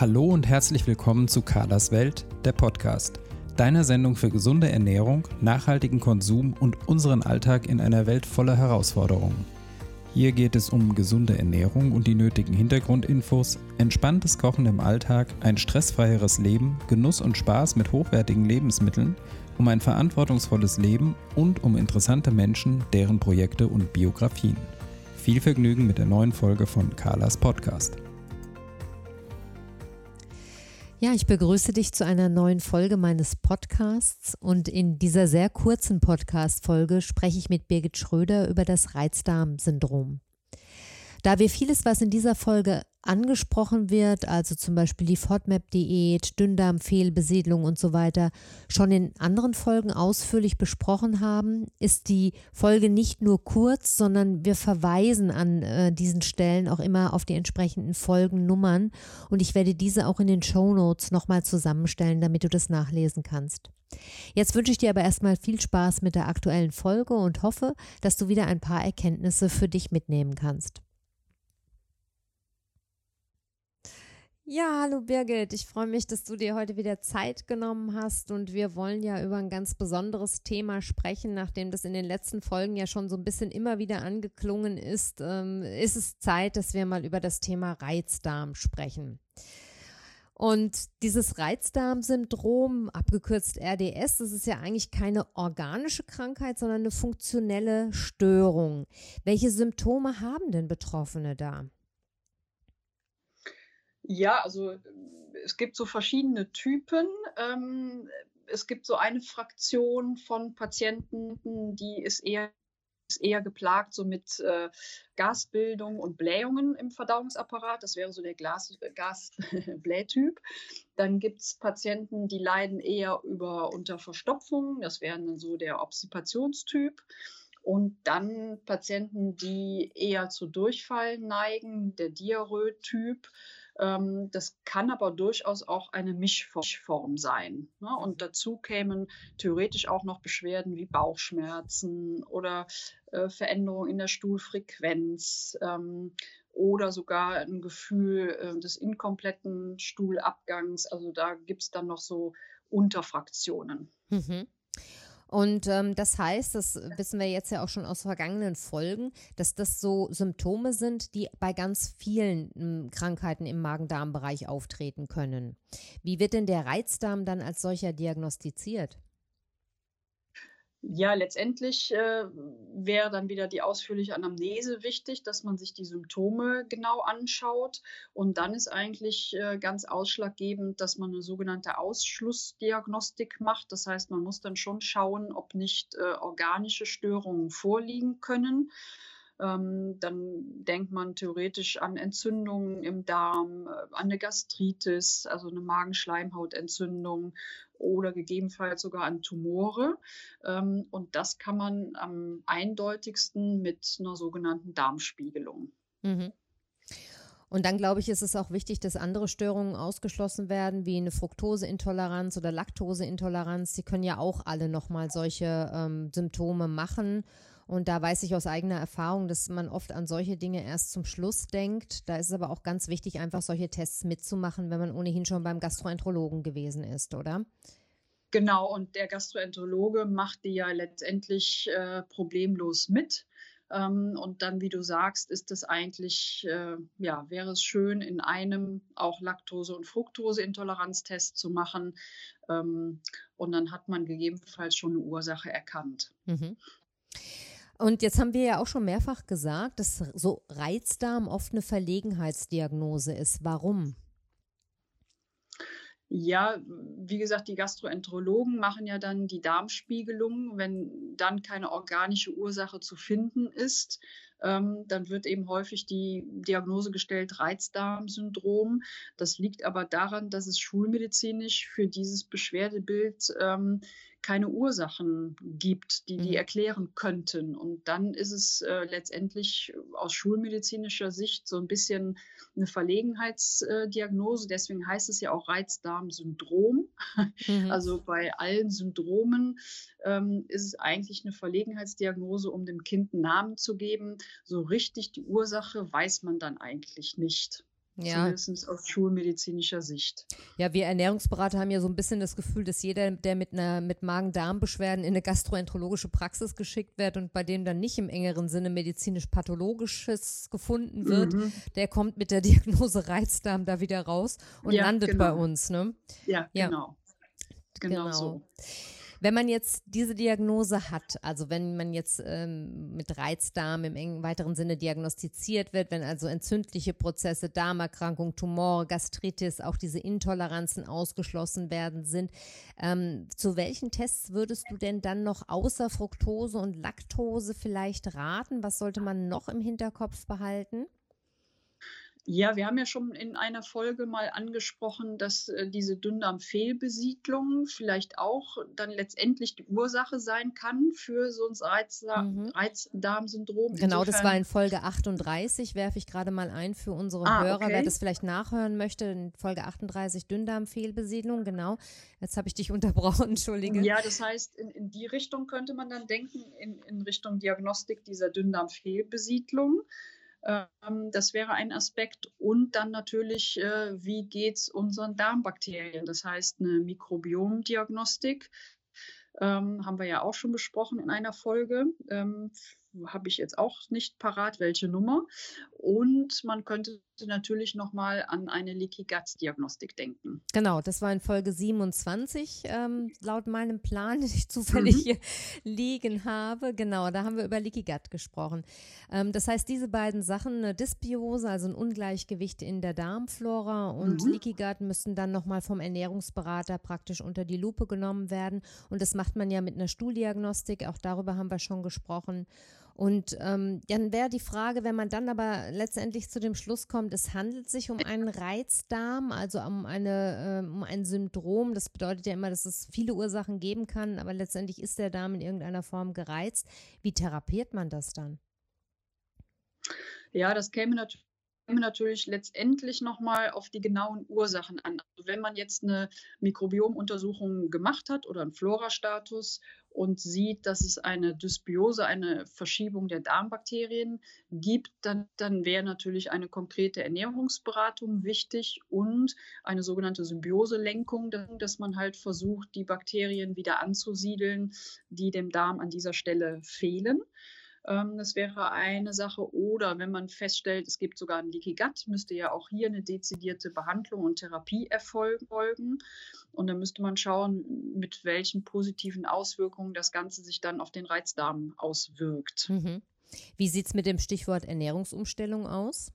Hallo und herzlich willkommen zu Carlas Welt, der Podcast. Deine Sendung für gesunde Ernährung, nachhaltigen Konsum und unseren Alltag in einer Welt voller Herausforderungen. Hier geht es um gesunde Ernährung und die nötigen Hintergrundinfos, entspanntes Kochen im Alltag, ein stressfreieres Leben, Genuss und Spaß mit hochwertigen Lebensmitteln, um ein verantwortungsvolles Leben und um interessante Menschen, deren Projekte und Biografien. Viel Vergnügen mit der neuen Folge von Carlas Podcast. Ja, ich begrüße dich zu einer neuen Folge meines Podcasts und in dieser sehr kurzen Podcast-Folge spreche ich mit Birgit Schröder über das Reizdarmsyndrom. Da wir vieles, was in dieser Folge angesprochen wird, also zum Beispiel die FODMAP-Diät, Dünndarmfehlbesiedlung und so weiter, schon in anderen Folgen ausführlich besprochen haben, ist die Folge nicht nur kurz, sondern wir verweisen an äh, diesen Stellen auch immer auf die entsprechenden Folgennummern und ich werde diese auch in den Show Notes nochmal zusammenstellen, damit du das nachlesen kannst. Jetzt wünsche ich dir aber erstmal viel Spaß mit der aktuellen Folge und hoffe, dass du wieder ein paar Erkenntnisse für dich mitnehmen kannst. Ja, hallo Birgit. Ich freue mich, dass du dir heute wieder Zeit genommen hast und wir wollen ja über ein ganz besonderes Thema sprechen, nachdem das in den letzten Folgen ja schon so ein bisschen immer wieder angeklungen ist. Ähm, ist es Zeit, dass wir mal über das Thema Reizdarm sprechen. Und dieses Reizdarmsyndrom, abgekürzt RDS, das ist ja eigentlich keine organische Krankheit, sondern eine funktionelle Störung. Welche Symptome haben denn Betroffene da? Ja, also es gibt so verschiedene Typen. Ähm, es gibt so eine Fraktion von Patienten, die ist eher ist eher geplagt so mit äh, Gasbildung und Blähungen im Verdauungsapparat. Das wäre so der Gasblähtyp. dann gibt es Patienten, die leiden eher über Unterverstopfung. Das wären dann so der Obstipationstyp. Und dann Patienten, die eher zu Durchfall neigen, der Diarrhoe-Typ. Ähm, das kann aber durchaus auch eine Mischform sein. Ne? Und dazu kämen theoretisch auch noch Beschwerden wie Bauchschmerzen oder äh, Veränderungen in der Stuhlfrequenz ähm, oder sogar ein Gefühl äh, des inkompletten Stuhlabgangs. Also da gibt es dann noch so Unterfraktionen. Mhm. Und ähm, das heißt, das wissen wir jetzt ja auch schon aus vergangenen Folgen, dass das so Symptome sind, die bei ganz vielen ähm, Krankheiten im Magen-Darm-Bereich auftreten können. Wie wird denn der Reizdarm dann als solcher diagnostiziert? Ja, letztendlich äh, wäre dann wieder die ausführliche Anamnese wichtig, dass man sich die Symptome genau anschaut. Und dann ist eigentlich äh, ganz ausschlaggebend, dass man eine sogenannte Ausschlussdiagnostik macht. Das heißt, man muss dann schon schauen, ob nicht äh, organische Störungen vorliegen können. Ähm, dann denkt man theoretisch an Entzündungen im Darm, äh, an eine Gastritis, also eine Magenschleimhautentzündung oder gegebenenfalls sogar an Tumore. Ähm, und das kann man am eindeutigsten mit einer sogenannten Darmspiegelung. Mhm. Und dann glaube ich, ist es auch wichtig, dass andere Störungen ausgeschlossen werden, wie eine Fructoseintoleranz oder Laktoseintoleranz. Die können ja auch alle nochmal solche ähm, Symptome machen. Und da weiß ich aus eigener Erfahrung, dass man oft an solche Dinge erst zum Schluss denkt. Da ist es aber auch ganz wichtig, einfach solche Tests mitzumachen, wenn man ohnehin schon beim Gastroenterologen gewesen ist, oder? Genau, und der Gastroenterologe macht die ja letztendlich äh, problemlos mit. Ähm, und dann, wie du sagst, ist es eigentlich, äh, ja, wäre es schön, in einem auch Laktose- und Fructoseintoleranztest zu machen. Ähm, und dann hat man gegebenenfalls schon eine Ursache erkannt. Mhm. Und jetzt haben wir ja auch schon mehrfach gesagt, dass so Reizdarm oft eine Verlegenheitsdiagnose ist. Warum? Ja, wie gesagt, die Gastroenterologen machen ja dann die Darmspiegelung. Wenn dann keine organische Ursache zu finden ist, ähm, dann wird eben häufig die Diagnose gestellt Reizdarmsyndrom. Das liegt aber daran, dass es schulmedizinisch für dieses Beschwerdebild ähm, keine Ursachen gibt, die die mhm. erklären könnten. Und dann ist es äh, letztendlich aus schulmedizinischer Sicht so ein bisschen eine Verlegenheitsdiagnose. Deswegen heißt es ja auch Reizdarmsyndrom. Mhm. Also bei allen Syndromen ähm, ist es eigentlich eine Verlegenheitsdiagnose, um dem Kind einen Namen zu geben. So richtig die Ursache weiß man dann eigentlich nicht. Ja. Zumindest aus schulmedizinischer Sicht. Ja, wir Ernährungsberater haben ja so ein bisschen das Gefühl, dass jeder, der mit einer mit Magen-Darm-Beschwerden in eine gastroenterologische Praxis geschickt wird und bei dem dann nicht im engeren Sinne medizinisch-pathologisches gefunden wird, mhm. der kommt mit der Diagnose Reizdarm da wieder raus und ja, landet genau. bei uns. Ne? Ja, ja. genau. Genau, genau. so. Wenn man jetzt diese Diagnose hat, also wenn man jetzt ähm, mit Reizdarm im engen weiteren Sinne diagnostiziert wird, wenn also entzündliche Prozesse, Darmerkrankung, Tumore, Gastritis, auch diese Intoleranzen ausgeschlossen werden sind, ähm, zu welchen Tests würdest du denn dann noch außer Fructose und Laktose vielleicht raten? Was sollte man noch im Hinterkopf behalten? Ja, wir haben ja schon in einer Folge mal angesprochen, dass äh, diese Dünndarmfehlbesiedlung vielleicht auch dann letztendlich die Ursache sein kann für so ein Reizda mhm. Reizdarmsyndrom. Genau, Insofern, das war in Folge 38, werfe ich gerade mal ein für unsere ah, Hörer, okay. wer das vielleicht nachhören möchte. In Folge 38 Dünndarmfehlbesiedlung, genau. Jetzt habe ich dich unterbrochen, entschuldige. Ja, das heißt, in, in die Richtung könnte man dann denken, in, in Richtung Diagnostik dieser Dünndarmfehlbesiedlung. Ähm, das wäre ein Aspekt. Und dann natürlich, äh, wie geht es unseren Darmbakterien? Das heißt, eine Mikrobiomdiagnostik ähm, haben wir ja auch schon besprochen in einer Folge. Ähm, habe ich jetzt auch nicht parat, welche Nummer. Und man könnte natürlich nochmal an eine Leaky Gut Diagnostik denken. Genau, das war in Folge 27, ähm, laut meinem Plan, den ich zufällig mhm. hier liegen habe. Genau, da haben wir über Leaky Gut gesprochen. Ähm, das heißt, diese beiden Sachen, eine Dysbiose, also ein Ungleichgewicht in der Darmflora und mhm. Leaky Gut müssen dann nochmal vom Ernährungsberater praktisch unter die Lupe genommen werden. Und das macht man ja mit einer Stuhldiagnostik, auch darüber haben wir schon gesprochen. Und ähm, dann wäre die Frage, wenn man dann aber letztendlich zu dem Schluss kommt, es handelt sich um einen Reizdarm, also um, eine, äh, um ein Syndrom. Das bedeutet ja immer, dass es viele Ursachen geben kann, aber letztendlich ist der Darm in irgendeiner Form gereizt. Wie therapiert man das dann? Ja, das käme natürlich natürlich letztendlich nochmal auf die genauen Ursachen an. Also wenn man jetzt eine Mikrobiomuntersuchung gemacht hat oder einen Florastatus und sieht, dass es eine Dysbiose, eine Verschiebung der Darmbakterien gibt, dann, dann wäre natürlich eine konkrete Ernährungsberatung wichtig und eine sogenannte Symbioselenkung, dass man halt versucht, die Bakterien wieder anzusiedeln, die dem Darm an dieser Stelle fehlen. Ähm, das wäre eine Sache. Oder wenn man feststellt, es gibt sogar ein Leaky Gut, müsste ja auch hier eine dezidierte Behandlung und Therapie erfolgen. Und dann müsste man schauen, mit welchen positiven Auswirkungen das Ganze sich dann auf den Reizdarm auswirkt. Mhm. Wie sieht es mit dem Stichwort Ernährungsumstellung aus?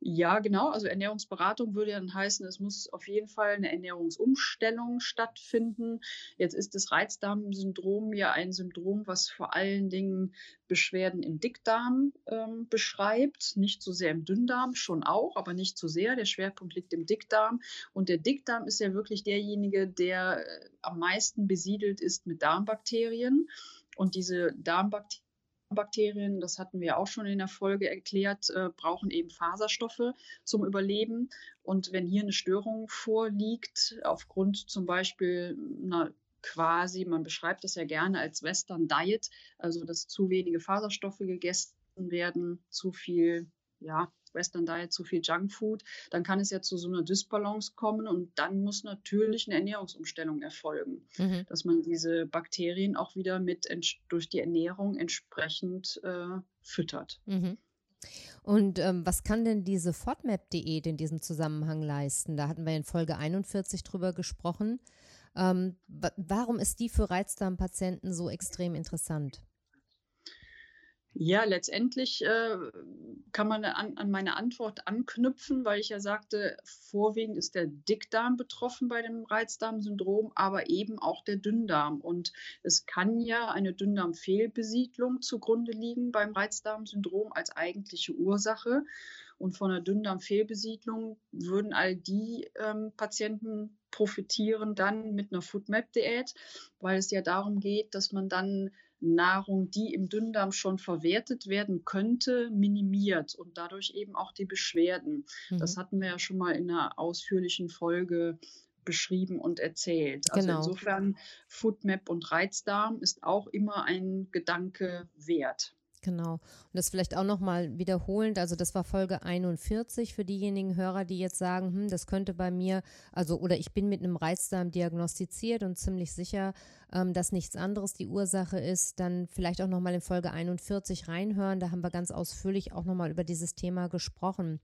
Ja, genau. Also Ernährungsberatung würde ja dann heißen, es muss auf jeden Fall eine Ernährungsumstellung stattfinden. Jetzt ist das Reizdarmsyndrom ja ein Syndrom, was vor allen Dingen Beschwerden im Dickdarm ähm, beschreibt. Nicht so sehr im Dünndarm, schon auch, aber nicht so sehr. Der Schwerpunkt liegt im Dickdarm. Und der Dickdarm ist ja wirklich derjenige, der äh, am meisten besiedelt ist mit Darmbakterien. Und diese Darmbakterien Bakterien, das hatten wir auch schon in der Folge erklärt, äh, brauchen eben Faserstoffe zum Überleben. Und wenn hier eine Störung vorliegt, aufgrund zum Beispiel einer quasi, man beschreibt das ja gerne als Western Diet, also dass zu wenige Faserstoffe gegessen werden, zu viel ja, Western Diet zu viel Junkfood, dann kann es ja zu so einer Dysbalance kommen und dann muss natürlich eine Ernährungsumstellung erfolgen, mhm. dass man diese Bakterien auch wieder mit durch die Ernährung entsprechend äh, füttert. Mhm. Und ähm, was kann denn diese FODMAP-Diät in diesem Zusammenhang leisten? Da hatten wir in Folge 41 drüber gesprochen. Ähm, warum ist die für Reizdarmpatienten so extrem interessant? Ja, letztendlich äh, kann man an, an, meine Antwort anknüpfen, weil ich ja sagte, vorwiegend ist der Dickdarm betroffen bei dem Reizdarmsyndrom, aber eben auch der Dünndarm. Und es kann ja eine Dünndarmfehlbesiedlung zugrunde liegen beim Reizdarmsyndrom als eigentliche Ursache. Und von einer Dünndarmfehlbesiedlung würden all die ähm, Patienten profitieren dann mit einer Foodmap-Diät, weil es ja darum geht, dass man dann Nahrung, die im Dünndarm schon verwertet werden könnte, minimiert und dadurch eben auch die Beschwerden. Mhm. Das hatten wir ja schon mal in einer ausführlichen Folge beschrieben und erzählt. Also genau. insofern Foodmap und Reizdarm ist auch immer ein Gedanke wert. Genau. Und das vielleicht auch nochmal wiederholend, also das war Folge 41 für diejenigen Hörer, die jetzt sagen, hm, das könnte bei mir, also oder ich bin mit einem Reizdarm diagnostiziert und ziemlich sicher, ähm, dass nichts anderes die Ursache ist, dann vielleicht auch nochmal in Folge 41 reinhören. Da haben wir ganz ausführlich auch nochmal über dieses Thema gesprochen.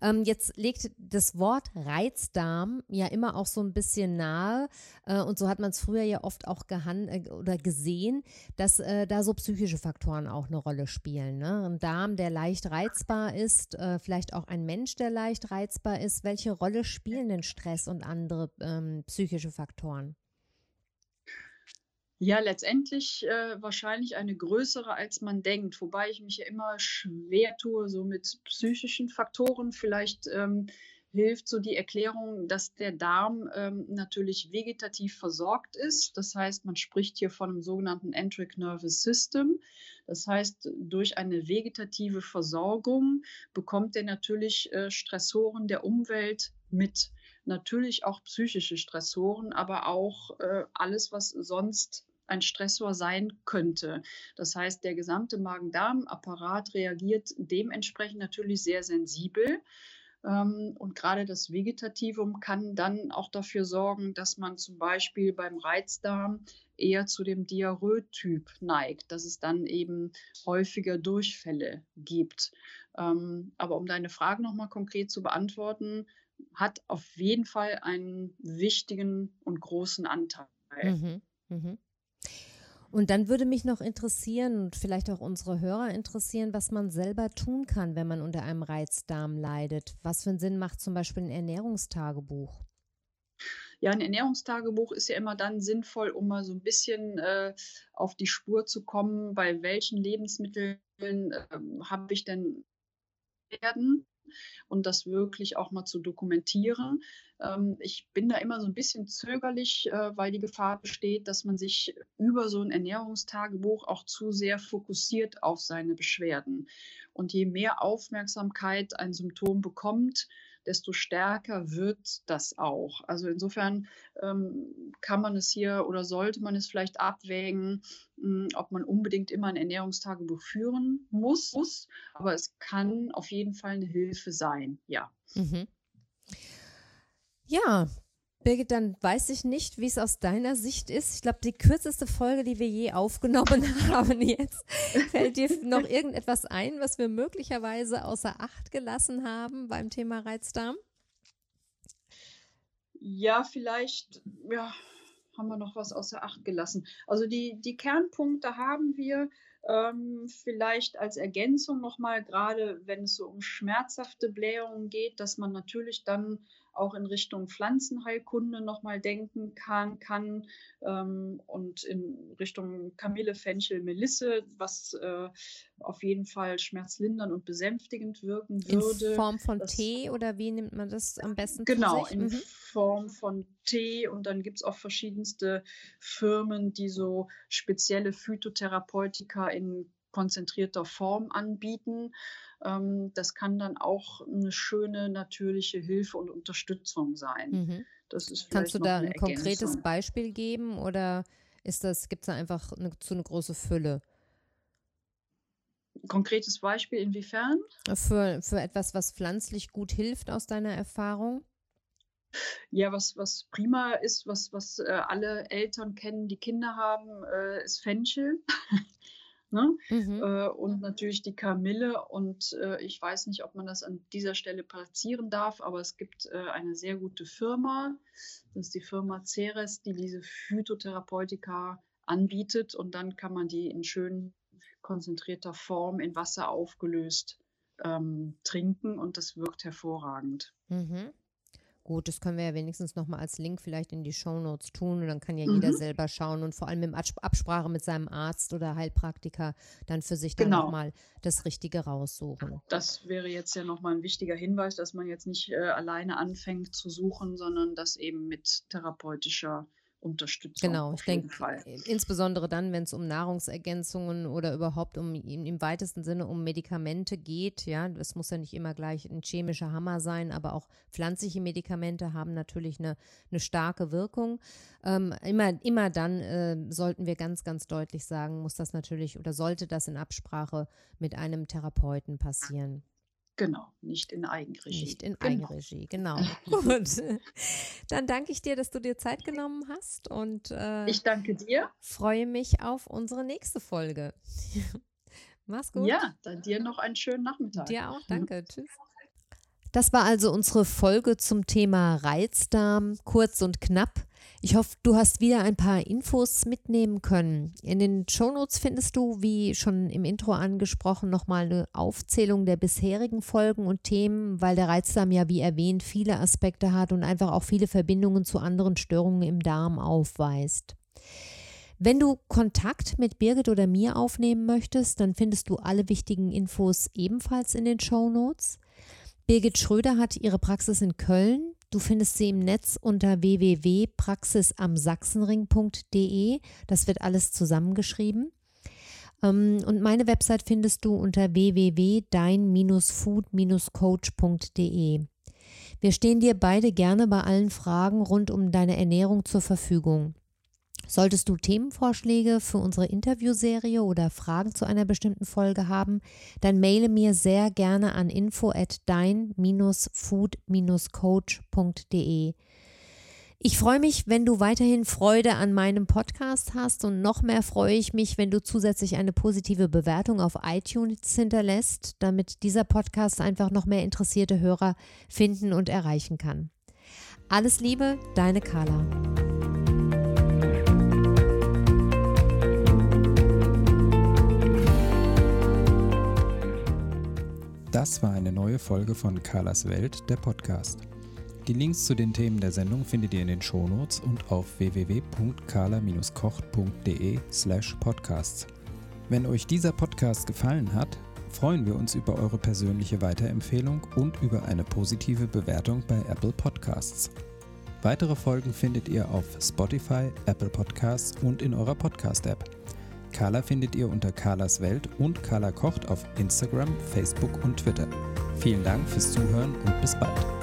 Ähm, jetzt legt das Wort Reizdarm ja immer auch so ein bisschen nahe. Äh, und so hat man es früher ja oft auch gehandelt äh, oder gesehen, dass äh, da so psychische Faktoren auch eine Rolle spielen. Ne? Ein Darm, der leicht reizbar ist, äh, vielleicht auch ein Mensch, der leicht reizbar ist. Welche Rolle spielen denn Stress und andere ähm, psychische Faktoren? Ja, letztendlich äh, wahrscheinlich eine größere, als man denkt, wobei ich mich ja immer schwer tue, so mit psychischen Faktoren. Vielleicht ähm, hilft so die Erklärung, dass der Darm ähm, natürlich vegetativ versorgt ist. Das heißt, man spricht hier von einem sogenannten Enteric Nervous System. Das heißt, durch eine vegetative Versorgung bekommt er natürlich äh, Stressoren der Umwelt mit natürlich auch psychische Stressoren, aber auch äh, alles, was sonst ein Stressor sein könnte. Das heißt, der gesamte Magen-Darm-Apparat reagiert dementsprechend natürlich sehr sensibel. Ähm, und gerade das Vegetativum kann dann auch dafür sorgen, dass man zum Beispiel beim Reizdarm eher zu dem Diarrhoe-Typ neigt, dass es dann eben häufiger Durchfälle gibt. Ähm, aber um deine Frage nochmal konkret zu beantworten, hat auf jeden Fall einen wichtigen und großen Anteil. Mhm, mh. Und dann würde mich noch interessieren und vielleicht auch unsere Hörer interessieren, was man selber tun kann, wenn man unter einem Reizdarm leidet. Was für einen Sinn macht zum Beispiel ein Ernährungstagebuch? Ja, ein Ernährungstagebuch ist ja immer dann sinnvoll, um mal so ein bisschen äh, auf die Spur zu kommen, bei welchen Lebensmitteln äh, habe ich denn werden und das wirklich auch mal zu dokumentieren. Ähm, ich bin da immer so ein bisschen zögerlich, äh, weil die Gefahr besteht, dass man sich über so ein Ernährungstagebuch auch zu sehr fokussiert auf seine Beschwerden. Und je mehr Aufmerksamkeit ein Symptom bekommt, desto stärker wird das auch. Also insofern ähm, kann man es hier oder sollte man es vielleicht abwägen, mh, hm, ob man unbedingt immer ein Ernährungstagebuch führen muss, muss, aber es kann auf jeden Fall eine Hilfe sein, ja. Mhm. Ja, Birgit, dann weiß ich nicht, wie es aus deiner Sicht ist. Ich glaube, die kürzeste Folge, die wir je aufgenommen haben jetzt. Fällt dir noch irgendetwas ein, was wir möglicherweise außer Acht gelassen haben beim Thema Reizdarm? Ja, vielleicht, ja, haben wir noch was außer Acht gelassen. Also die, die Kernpunkte haben wir. Ähm, vielleicht als Ergänzung nochmal, gerade wenn es so um schmerzhafte Blähungen geht, dass man natürlich dann auch in Richtung Pflanzenheilkunde nochmal denken kann, kann ähm, und in Richtung Kamille, Fenchel, Melisse, was äh, auf jeden Fall schmerzlindernd und besänftigend wirken würde. In Form von das, Tee oder wie nimmt man das am besten Genau, in mhm. Form von Tee und dann gibt es auch verschiedenste Firmen, die so spezielle Phytotherapeutika in konzentrierter Form anbieten. Ähm, das kann dann auch eine schöne natürliche Hilfe und Unterstützung sein. Mhm. Kannst du da ein konkretes Beispiel geben oder ist das, gibt es da einfach eine, zu eine große Fülle? Konkretes Beispiel inwiefern? Für, für etwas, was pflanzlich gut hilft aus deiner Erfahrung? Ja, was, was prima ist, was, was äh, alle Eltern kennen, die Kinder haben, äh, ist Fenchel. Ne? Mhm. Äh, und natürlich die Kamille. Und äh, ich weiß nicht, ob man das an dieser Stelle platzieren darf, aber es gibt äh, eine sehr gute Firma. Das ist die Firma Ceres, die diese Phytotherapeutika anbietet. Und dann kann man die in schön konzentrierter Form in Wasser aufgelöst ähm, trinken. Und das wirkt hervorragend. Mhm. Gut, das können wir ja wenigstens nochmal als Link vielleicht in die Show Notes tun und dann kann ja mhm. jeder selber schauen und vor allem in Absprache mit seinem Arzt oder Heilpraktiker dann für sich dann genau. nochmal das Richtige raussuchen. Das wäre jetzt ja nochmal ein wichtiger Hinweis, dass man jetzt nicht äh, alleine anfängt zu suchen, sondern das eben mit therapeutischer Unterstützung. Genau, ich denke, insbesondere dann, wenn es um Nahrungsergänzungen oder überhaupt um im weitesten Sinne um Medikamente geht, ja, das muss ja nicht immer gleich ein chemischer Hammer sein, aber auch pflanzliche Medikamente haben natürlich eine, eine starke Wirkung. Ähm, immer, immer dann äh, sollten wir ganz, ganz deutlich sagen, muss das natürlich oder sollte das in Absprache mit einem Therapeuten passieren. Genau, nicht in Eigenregie. Nicht in genau. Eigenregie, genau. Gut. Dann danke ich dir, dass du dir Zeit genommen hast und äh, ich danke dir. Freue mich auf unsere nächste Folge. Mach's gut. Ja, dann dir noch einen schönen Nachmittag. Dir auch, danke. Tschüss. Das war also unsere Folge zum Thema Reizdarm, kurz und knapp. Ich hoffe, du hast wieder ein paar Infos mitnehmen können. In den Shownotes findest du, wie schon im Intro angesprochen, nochmal eine Aufzählung der bisherigen Folgen und Themen, weil der Reizdarm ja, wie erwähnt, viele Aspekte hat und einfach auch viele Verbindungen zu anderen Störungen im Darm aufweist. Wenn du Kontakt mit Birgit oder mir aufnehmen möchtest, dann findest du alle wichtigen Infos ebenfalls in den Shownotes. Birgit Schröder hat ihre Praxis in Köln. Du findest sie im Netz unter www.praxisamsachsenring.de. Das wird alles zusammengeschrieben. Ähm, und meine Website findest du unter www.dein-food-coach.de. Wir stehen dir beide gerne bei allen Fragen rund um deine Ernährung zur Verfügung. Solltest du Themenvorschläge für unsere Interviewserie oder Fragen zu einer bestimmten Folge haben, dann maile mir sehr gerne an info at dein-food-coach.de. Ich freue mich, wenn du weiterhin Freude an meinem Podcast hast und noch mehr freue ich mich, wenn du zusätzlich eine positive Bewertung auf iTunes hinterlässt, damit dieser Podcast einfach noch mehr interessierte Hörer finden und erreichen kann. Alles Liebe, deine Carla. Das war eine neue Folge von Carlas Welt, der Podcast. Die Links zu den Themen der Sendung findet ihr in den Shownotes und auf www.carla-kocht.de slash podcasts. Wenn euch dieser Podcast gefallen hat, freuen wir uns über eure persönliche Weiterempfehlung und über eine positive Bewertung bei Apple Podcasts. Weitere Folgen findet ihr auf Spotify, Apple Podcasts und in eurer Podcast-App. Carla findet ihr unter Carlas Welt und Carla kocht auf Instagram, Facebook und Twitter. Vielen Dank fürs Zuhören und bis bald.